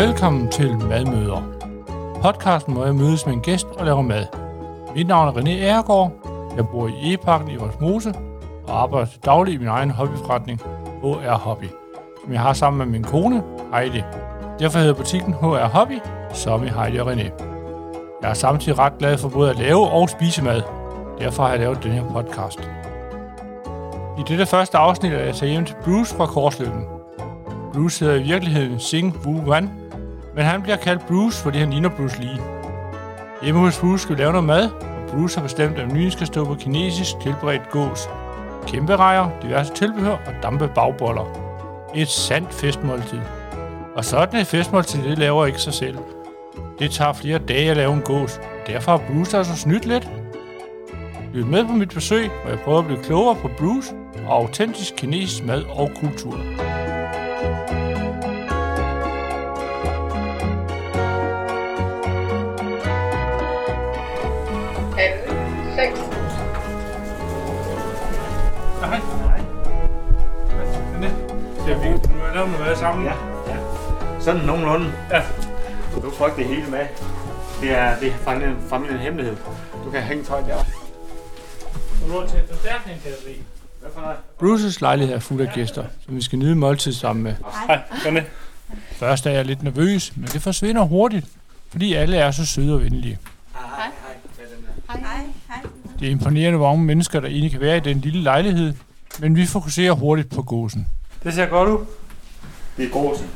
Velkommen til Madmøder. Podcasten, hvor jeg mødes med en gæst og laver mad. Mit navn er René Ergaard. Jeg bor i Eparken i Mose og arbejder til daglig i min egen hobbyforretning, HR Hobby, som jeg har sammen med min kone, Heidi. Derfor hedder butikken HR Hobby, som i Heidi og René. Jeg er samtidig ret glad for både at lave og spise mad. Derfor har jeg lavet den her podcast. I dette første afsnit er jeg taget hjem til Bruce fra Korslykken. Bruce hedder i virkeligheden Sing Wu Wan, men han bliver kaldt Bruce, fordi han ligner Bruce Lee. Hjemme hos Bruce skal vi lave noget mad, og Bruce har bestemt, at menuen skal stå på kinesisk tilberedt gås, kæmpe rejer, diverse tilbehør og dampe bagboller. Et sandt festmåltid. Og sådan et festmåltid, det laver ikke sig selv. Det tager flere dage at lave en gås. Derfor har Bruce altså snydt lidt. Lyt med på mit besøg, hvor jeg prøver at blive klogere på Bruce og autentisk kinesisk mad og kultur. Er lavet noget sammen. Ja, ja. Sådan nogenlunde. Ja. Du får ikke det hele med. Det er, det er familien, familien hemmelighed. Du kan hænge tøj deroppe. Nu er til forstærkning, se. Noget? Bruces lejlighed er fuld af gæster, som vi skal nyde måltid sammen med. Hej, René. Først er jeg lidt nervøs, men det forsvinder hurtigt, fordi alle er så søde og venlige. Hej. Hej, hej. Det er imponerende, hvor mange mennesker, der egentlig kan være i den lille lejlighed, men vi fokuserer hurtigt på gåsen. Det ser godt ud. Det er gåsen.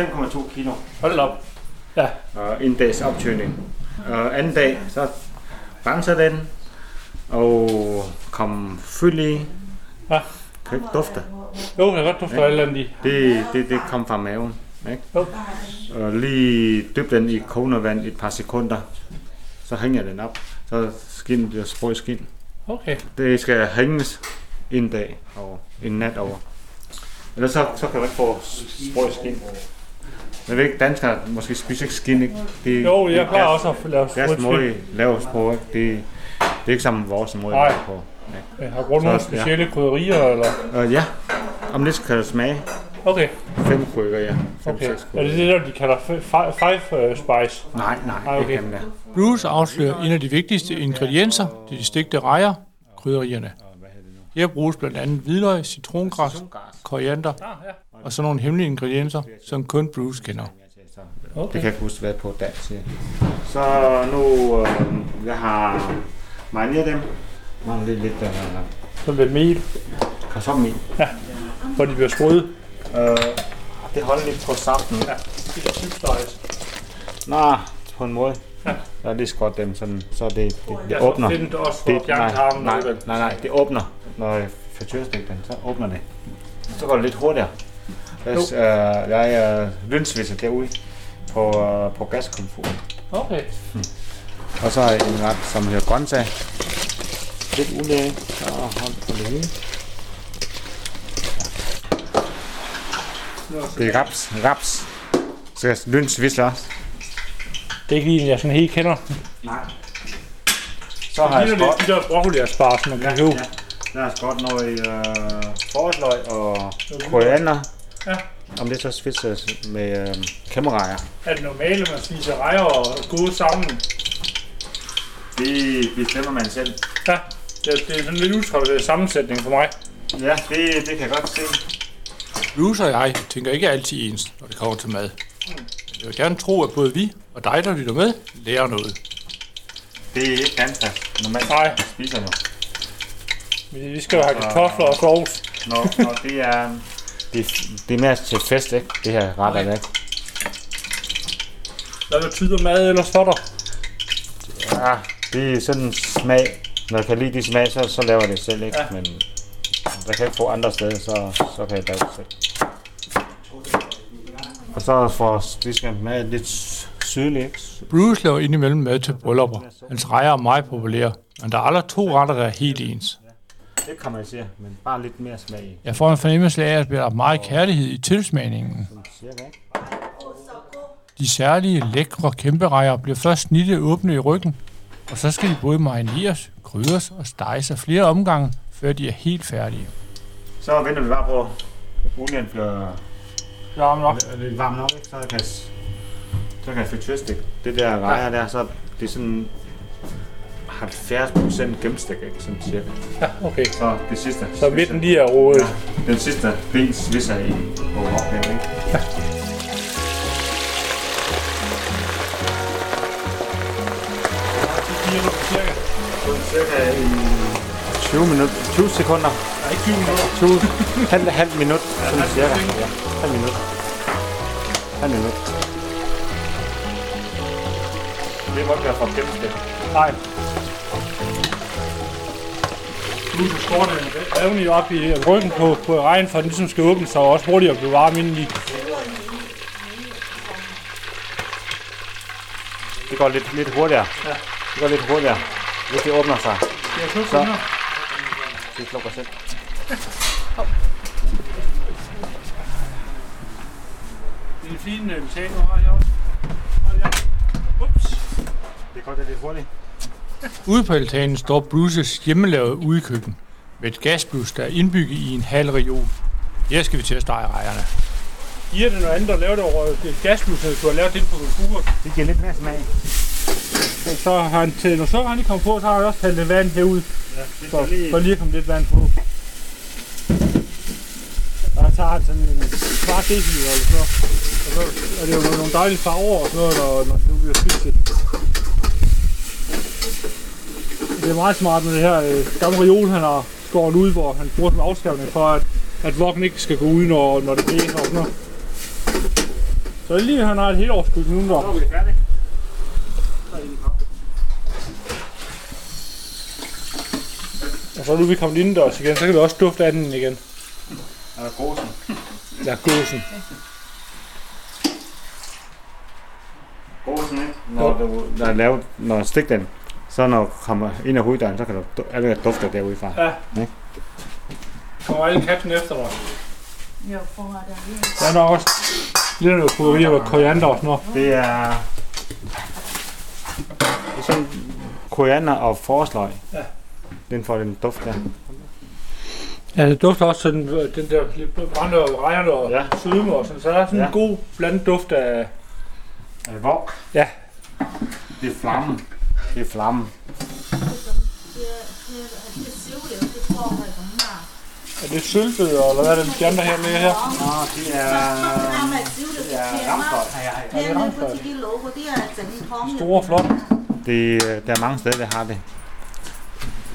5,2 kilo. Hold op. Ja. Og en dags optøning. Og anden dag, så renser den. Og kom fyld i. Ja. Kan ikke dufte. Jo, jeg kan godt dufte alt andet i. Det, det, det kom fra maven. Ikke? Jo. Og lige dyb den i kogende vand et par sekunder. Så hænger den op. Så skin bliver sprød skin. Okay. Det skal hænges en dag og en nat over. Ellers så, så kan du ikke få sprød skin. Jeg ved ikke, danskere måske spiser ikke skin, ikke? Det, Jo, det jeg er plejer deres- også at lave Deres sprødt måde laves på, ikke? Det, det er ikke sammen vores måde Nej. at lave på. Jeg har brugt nogle Så, ja. specielle krydderier, eller? Og ja, om lidt kan du smage Okay, fem krykker, ja. Fem, okay. Er det det, der de kalder fi- fi- five uh, spice? Nej, nej, Nej, okay. ikke dem der. Bruce afslører en af de vigtigste ingredienser, det er de stegte rejer, krydderierne. Her bruges blandt andet hvidløg, citrongræs, koriander og sådan nogle hemmelige ingredienser, som kun Bruce kender. Det kan jeg ikke huske, hvad på dansk siger. Så nu, øh, jeg har marineret dem. Mangler lidt, lidt øh, Så lidt mel, kartoffelmel. hvor de bliver sprøde. Øh, det holder lidt på saften. Ja, de der chipslice. Nå, på en måde. Ja. Jeg har lige skåret dem sådan, så det, det, det Ja, åbner. så det er for Det, nej, nej, nej, nej, det åbner, når jeg den, så åbner det. Så går det lidt hurtigere. Hvis, øh, jeg øh, lynsvisser derude på, øh, på gaskomfur. Okay. Og så har jeg en ret, som hedder grøntsag. Lidt ulæge, og hold på det hele. Det er raps, raps. Så jeg lynsvisler også. Det er ikke lige jeg sådan helt kender. Nej. Så har Det jeg ligner skåret. lidt de der broccoli asparges, man kan købe. Ja, der er skåret noget i øh, forårsløg og koriander. Ja. Om det så svitses med øh, kæmmerejer. Er det normalt, at man spiser rejer og gode sammen? Det bestemmer man selv. Ja, det, er- det er sådan lidt udtrykt sammensætning for mig. Ja, det, det kan jeg godt se. Bruce og jeg tænker ikke altid ens, når det kommer til mad. Jeg vil gerne tro, at både vi og dig, der lytter med, lærer noget. Det er ikke dansker normalt Nej. spiser nu. Vi vi skal jo have kartofler og sovs. Når, når det er... Det, det er mere til fest, ikke? Det her retter, okay. ikke? Hvad betyder mad ellers for dig? Ja, det er sådan en smag. Når jeg kan lide de smag, så, så laver jeg det selv, ikke? Ja. Men jeg kan ikke få andre steder, så, så kan jeg lave det selv. Og så for det skal med lidt sydlig, ikke? Bruce laver indimellem mad til bryllupper. Hans rejer er meget populære, men der er aldrig to retter, der er helt ens. Det kan man sige, men bare lidt mere smag i. Jeg får en fornemmelse af, at der bliver meget kærlighed i tilsmagningen. De særlige, lækre kæmperejer bliver først snittet åbne i ryggen, og så skal de både marineres, krydres og steges af flere omgange, før de er helt færdige. Så venter vi bare på, at olien bliver varmt nok. Er varmt nok, ikke? Så kan jeg, så kan jeg frityrestikke det der rejer der, så det er sådan 70% gennemstik, ikke? Sådan cirka. Ja, okay. Så det sidste. Så midten lige er rodet. Ja, den sidste ben svisser i på opgaven, ikke? cirka. Cirka i 20 minutter, 20 sekunder. Nej, ikke 20 minutter. 20, halv, halv minut, sådan halv cirka. Ja, halv minut. Halv minut. Det må ikke være for gennemstik. Nej. Nu er skårene evne op i ryggen på, på regn, for den ligesom skal åbne sig og også hurtigere blive varm indeni. Det går lidt, lidt hurtigere. Ja. Det går lidt hurtigere, hvis det åbner sig. Det er så. Så. Det slukker selv. Det er en fin øh, metan, du har her også. Ups. Det går det lidt hurtigt. Ude på altanen står Bruces hjemmelavede udekøkken med et gasblus, der er indbygget i en halv reol. Her skal vi til at stege rejerne. Giver det noget andet at lave det over et gasblus, end du har lavet det på kukker? Det giver lidt mere smag. Så har han til, når så han lige kommer på, så har jeg også hældt lidt vand herud, Ja, det for, for lige at komme lidt vand på. Der tager han sådan en kvart deciliter eller så. Og så er det jo nogle dejlige farver og sådan noget, når, når det nu bliver spidset. Det er meget smart med det her øh, gamle reol, han har skåret ud, hvor han bruger som afskærmning for, at, at vognen ikke skal gå ud, når, når det blæser og sådan noget. Så lige, han har et helt årsskud nu. Så er vi færdige. Og så nu vi kommet indendørs igen, så kan vi også dufte af den igen. Er der gåsen? Ja, gåsen. Gåsen, ikke? Når du når laver, når stikker den, så når du kommer ind ad hoveddøren, så kan du du- alle dufter derudefra. Ja. Ne? Kommer alle katten efter dig. Jo, prøv at det Der er nok også lidt af noget krydderi og koriander og sådan noget. Det er... Det er sådan koriander og forsløg. Ja. Den får den duft der. Ja, det dufter også sådan, øh, den der brændte og rejerne og Ja. sødme og sådan. Så der er sådan Ja. en god blandet duft af... Er vok? Ja. Det er flammen. Det er flammen. det er det. Er det sølvbød, eller hvad er det, de andre her ligger her? Nå, det er... Har man sivlet, det Det er det er altså. Store og flotte. Det, der er mange steder, der har det.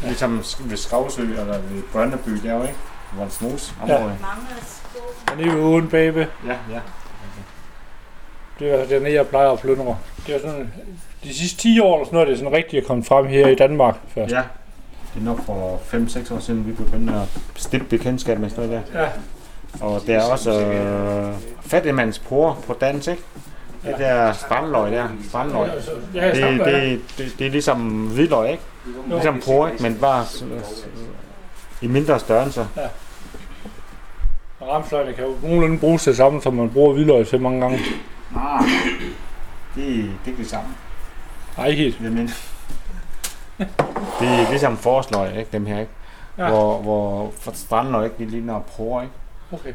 Ligesom ved Skovsø eller ved Brøndeby, der jo ikke? Voldsmos område. Mange sko. Den er jo uden baby. Ja, ja. Det er den, jeg plejer at plyndre. Det er sådan, de sidste 10 år eller sådan noget, det er sådan rigtigt at komme frem her i Danmark først. Ja. Det er nok for 5-6 år siden, vi begyndte at stifte bekendtskab med sådan noget der. Ja. Og der er også øh, fattigmands por på dans, ikke? Det der strandløg der, strandløg. Ja, jeg Det, det, det, det, det er ligesom hvidløg, ikke? Ligesom por, ikke? Men bare s- i mindre størrelse. Ramsløgene kan jo nogenlunde bruges til samme, som man bruger hvidløg til mange gange. Ah, det, det er ikke det samme. Nej, helt. Jeg mener. Det er ligesom forsløg, ikke? Dem her, ikke? Ja. Ja. Hvor, hvor for strandløg ikke det ligner por, ikke? Okay.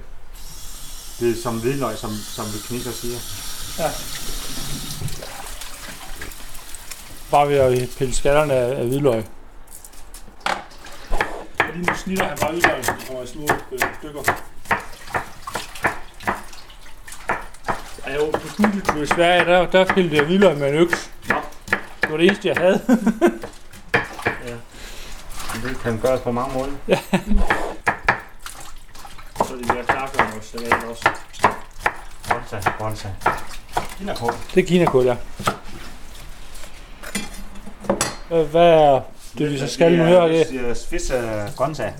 Det er som hvidløg, som, som vi knikker siger. Bare ved at pille skallerne af, af hvidløg. Og lige nu snitter han bare hvidløg, kommer i små øh, stykker. Ej, jo, på studietur i Sverige, der, der pillede jeg hvidløg med en øks. Nå. Det var det eneste, jeg havde. Det kan gøres på mange måder. Så er de der og salat også. Bonsa, bonsa. Kina på. Det er kinakål, ja. Hvad, er det, vi så skal nu her? Er Det? Det er Swiss uh, gonza.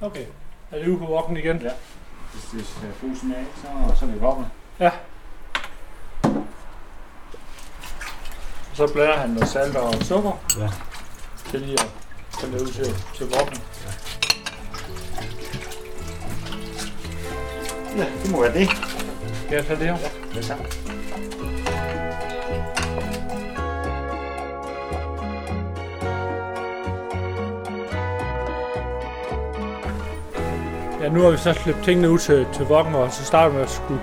Okay. Er det ude på vokken igen? Ja. Hvis det skal bruges med, ikke, så, så er det vokken. Så blander han noget salt og sukker. Ja. Til lige at tage det ud til, til vokken. Ja, det må være det. Skal jeg tage det her? Det er så. Ja, nu har vi så slæbt tingene ud til, til vokken, og så starter vi med at skulle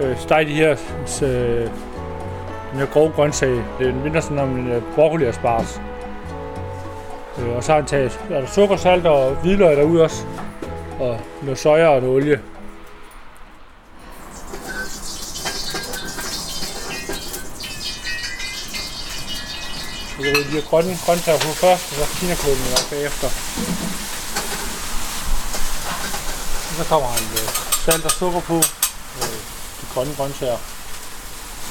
øh, stege de her, øh, den her grove grøntsag. Det minder sådan om en øh, broccoli og spars. Øh, og så har han taget er der sukker, salt og hvidløg derude også. Og noget soja og noget olie. Så kan vi de her grønne grøntsager på først, og så kinakålen op bagefter. Og så kommer han med øh, salt og sukker på øh, de grønne grøntsager.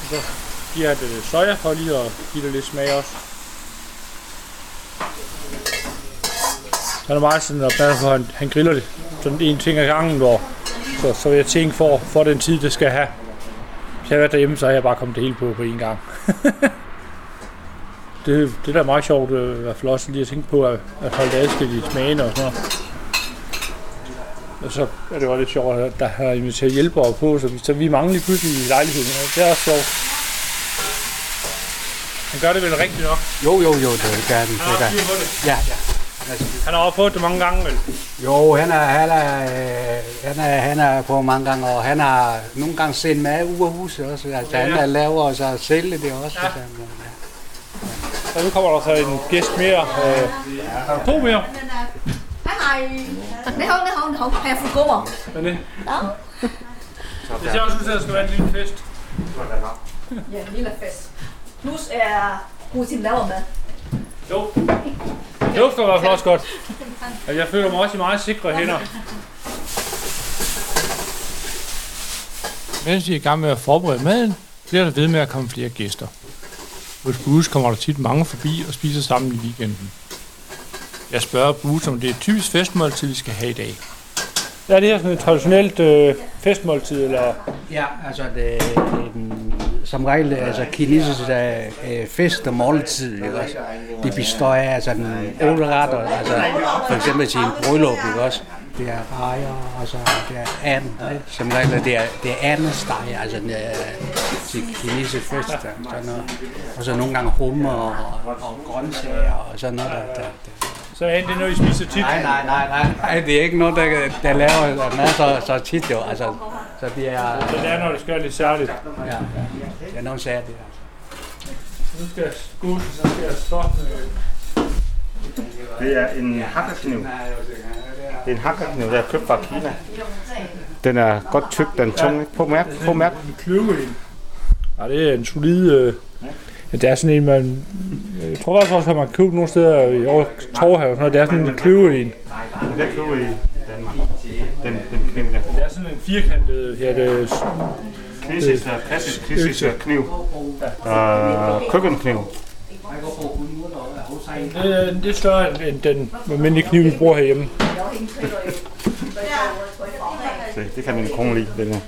Så giver det lidt soja for lige at give det lidt smag også. Han er meget sådan opmærksom for, at han, han griller det sådan en ting ad gangen, hvor så, så jeg tænke for, for den tid, det skal have. Hvis jeg har været derhjemme, så har jeg bare kommet det hele på på en gang. det, det der er meget sjovt, øh, i hvert fald også lige at tænke på, at, at holde det adskilt i smagen og sådan noget. Og så er det var lidt sjovt, at der har inviteret hjælpere på, så vi, så vi mangler lige pludselig i lejligheden. Det er også sjovt. Han gør det vel rigtigt nok. Jo, jo, jo, det gør den. Han Det har gør. styr på det. Ja, ja. Han har også fået det mange gange, vel? Jo, han er, han er, øh, han er, han er på mange gange, og han har nogle gange sendt mad ud af huset også. Altså, han Ja. er laver og så sælger det også. Ja. Altså, men, ja. Og nu kommer der så en gæst mere. Øh, der to mere? Hej hej. Hao, ni hao, ni hao. Har jeg fået gummer? Hvad er det? Ja. Det ser også ud til, at der skal være en lille fest. Ja, en lille fest. Plus er Putin laver mad. Jo. Det dufter i hvert fald også godt. Og jeg føler mig også i meget sikre hænder. Mens vi er i gang med at forberede maden, bliver der ved med at komme flere gæster. Hos Bruce kommer der tit mange forbi og spiser sammen i weekenden. Jeg spørger Bruce, om det er et typisk festmåltid, vi skal have i dag. Er det her sådan et traditionelt øh, festmåltid, eller? Ja, altså det, det er den, som regel altså kinesisk uh, fest og måltid, ikke også? Det består af altså den otte retter, altså for eksempel til en bryllup, ikke også? Det er rejer, og så det er anden, ikke? som regel er det er, det er anden steg, altså den er, til kinesisk fest, og sådan noget. Og så nogle gange hummer og, og grøntsager og sådan noget, der, der, der. Så er det noget, I spiser tit? Nej, nej, nej, nej, nej, det er ikke noget, der, der laver mad så, så tit jo, altså, så det er, Så det er, når det skal lidt særligt. Ja. Det er nogen sager, det altså. Nu skal jeg skuse, så skal jeg stoppe. Det er en hakkekniv. Det er en hakkekniv, der er købt fra Kina. Den er godt tyk, den er tung. ikke? På mærk, på mærk. En kløve en. Ja, det er en solid... Øh, ja, det er sådan en, man... Jeg tror faktisk også, at man har købt nogle steder i over Torvhav. og sådan noget. Det er sådan en kløve en. Den er købt i Danmark. Den, den kniv der. Det en firkantet... Ja, det er, Klassisk, øh, klassisk øh, kniv. Øh, køkkenkniv. det er, det er større end- den almindelige kniv, vi bruger herhjemme. Så det kan min kone lide. Den er.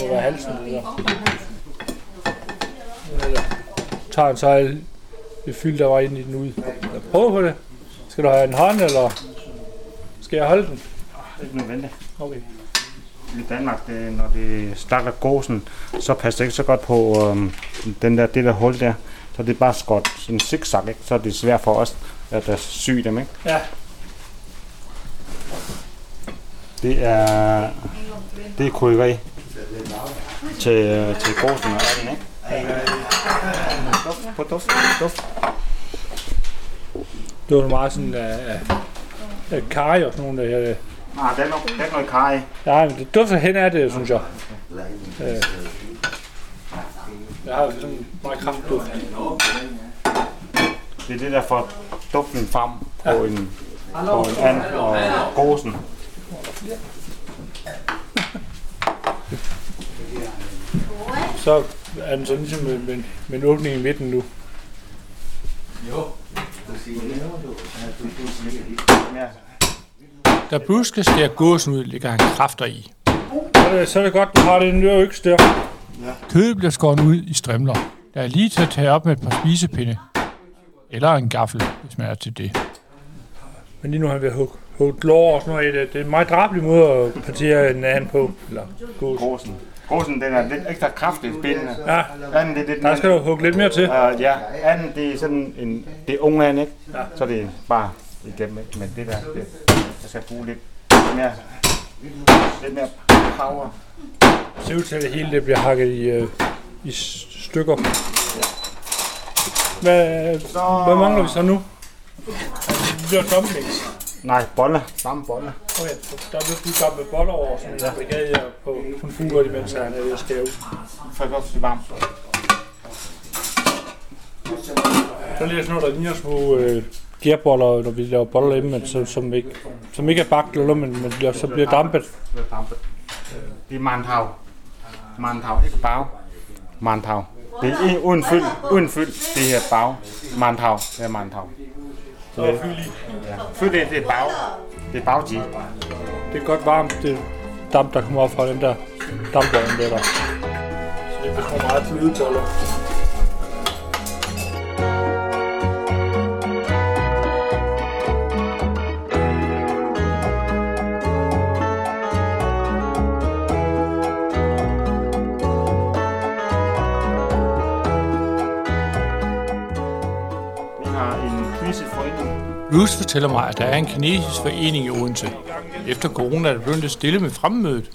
Det være halsen, det der. Eller tager så alt det fyld, der var inde i den ud. Prøver på det. Skal du have en hånd, eller skal jeg holde den? Det er ikke nødvendigt. Okay. I Danmark, det, når det stakker gåsen, så passer det ikke så godt på øhm, den der, det der hul der. Så det er bare skåret sådan zigzag, ikke? Så er det svært for os at uh, sy dem, ikke? Ja. Det er, det er krydderi til, øh, til gåsen og anden, ikke? Duft, på duft, duft. Det var meget sådan af, af kaj og sådan nogle der. Øh, Ah, den er, den er noget kaj. Ja, men det dufter hen af det, synes jeg. Øh. Jeg har sådan en meget kraftig duft. Det er det, der får duften frem på en, på en and og gåsen. Så er den sådan ligesom med, med, med en åbning i midten nu. Da Bruce skal skære gåsen ud, ligger han kræfter i. Så er det, så er det godt, du har det nye økse der. Kødet bliver skåret ud i strimler. Der er lige til at tage op med et par spisepinde. Eller en gaffel, hvis man er til det. Men lige nu har vi hugget hug lår og sådan noget det. Det er en meget drabelig måde at partere en anden på. Eller gås. Gåsen. Gåsen, den er lidt ekstra kraftig spændende. Ja, Anden, det er lidt der skal du hugge lidt mere til. Uh, ja, anden, det er sådan en, det er unge and, ikke? Ja. Så er det bare igennem, ikke? Men det der, det, jeg skal bruge lidt mere, lidt mere power. ser ud til, at det hele det bliver hakket i, øh, i stykker. Hvad, hvad mangler vi så nu? Det bliver dumplings. Nej, bolle. Samme bolle. Okay, så der bliver bygget op med boller over, sådan en brigade her på konfuger, imens han er ved at skæve. For godt til varmt. Så lige sådan noget, der ligner små øh, gærboller, når vi laver boller hjemme, men så, som, ikke, som ikke er bagt eller men, men bliver, så bliver dampet. Det er er mantav. Mantav, ikke bag. Mantav. Det er ikke uden fyld. Uden fyld. Det her bag. Mantav. Det er mantav. Så er fyld det, det er bag. Det er bagji. Det er godt varmt, det damp, der kommer op fra den der dampvogn der. der. Så det bliver meget flydeboller. Vi Bruce fortæller mig, at der er en kinesisk forening i Odense. Efter corona er det begyndt at stille med fremmødet.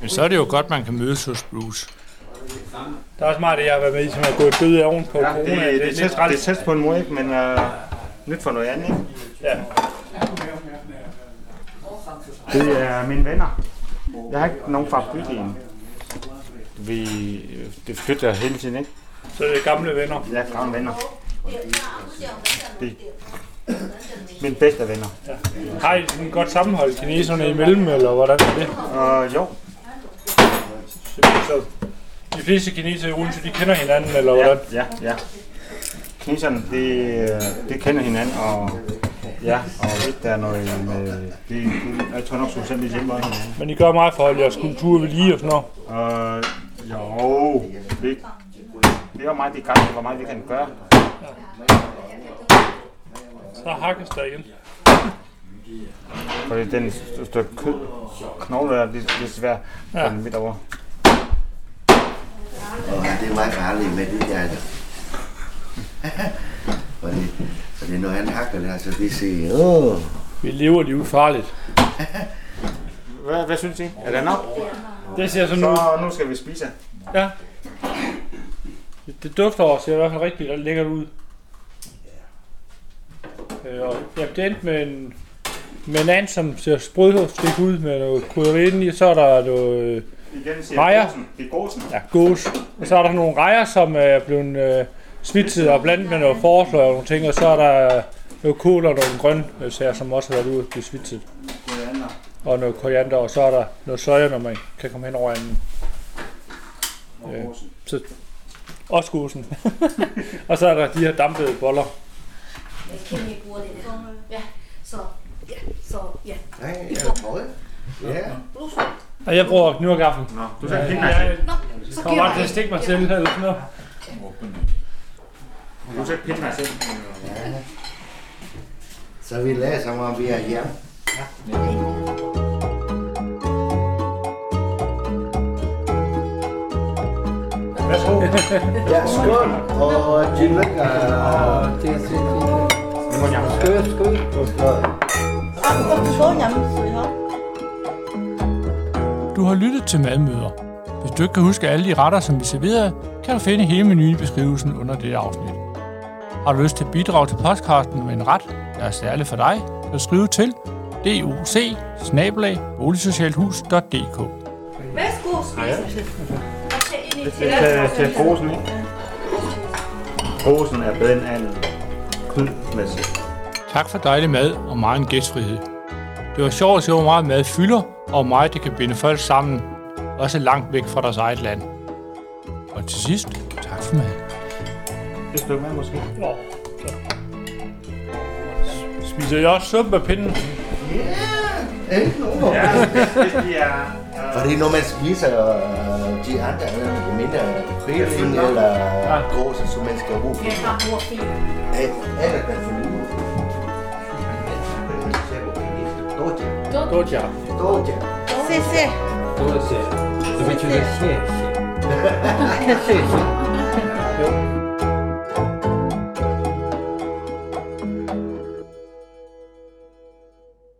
Men så er det jo godt, man kan mødes hos Bruce. Der er også meget, det jeg har været med i, som er gået død oven på Ja, corona. det, det, det, er tæt, det er tæt på en måde, men uh, nyt for noget andet. Ikke? Ja. Det er mine venner. Jeg har ikke nogen fra bydelen. Vi det flytter hele tiden, ikke? Så det er gamle venner. Er gamle venner. Det mine bedste venner. Har I sådan et godt sammenhold kineserne imellem, eller hvordan er det? Uh, jo, Så de fleste kinesere i Odense, de kender hinanden, eller ja, hvordan? ja, ja. Kineserne, de, øh, de kender hinanden, og ja, og hvis der er noget med, de, de, jeg tror nok, at selv lidt hjemme hinanden. Men I gør meget for at jeres kultur ved lige og sådan noget. Uh, jo, det, det er meget de kan, hvor meget vi kan gøre. Så hakkes der igen. Fordi den st- stykke kød, knogle der, det, det er svært Ja. ja. midt over. Og det var farligt med det der. fordi, fordi når han hakker der, så vi siger, åh, Vi lever livet farligt. Hvad, hvad synes I? Er det nok? Det ser sådan ud. Så nu skal vi spise. Ja. Det, det dufter også, ser i hvert fald rigtig lækkert ud. Øh, og, ja, det endte med en, med en and, som ser sprødhustik ud med noget krydderi i. Så er der noget øh, Rejer. Det er gåsen. ja, gås. Og så er der nogle rejer, som er blevet øh, svitset og blandet med noget forsløg og nogle ting. Og så er der noget kål og nogle grønsager, som også har været ude og blive svitset. Og noget koriander, og så er der noget soja, når man kan komme hen over anden. Og gåsen. Så, også gåsen. og så er der de her dampede boller. Ja, så, ja, så, ja. nej, er det trøje? Ja, Og jeg bruger kniv og gaffel. Nå, du skal Ja, jeg, jeg Nå, så kommer bare til at stikke mig selv, eller sådan noget. Du skal pinde dig selv. så vi lader som om vi er hjemme. Værsgo. Ja, skål, og tillykke. Skål, skål. Skål. Du har lyttet til Madmøder. Hvis du ikke kan huske alle de retter, som vi serverede, kan du finde hele menuen i beskrivelsen under dette afsnit. Har du lyst til at bidrage til podcasten med en ret, der er særlig for dig, du skrive til doc boligsocialhus.dk Værsgo, spise. Og tag ind i Det til er til gåsen, ikke? Gåsen er bedre end anden. Kødmæssigt. Tak for dejlig mad og meget gæstfrihed. Det var sjovt at se, hvor meget mad fylder, og hvor meget det kan binde folk sammen, også langt væk fra deres eget land. Og til sidst, tak for mad. Det stykke med måske. Spiser jeg også suppe med pinden? Ikke nogen. Ja, hvis de er... Fordi når man spiser øh, de andre er mindre krilling eller gåser, som man skal bruge. Jeg har brugt fint. Alle kan få ud. Doja. Doja. Se, se. Doja. Det betyder se, se. Se, se.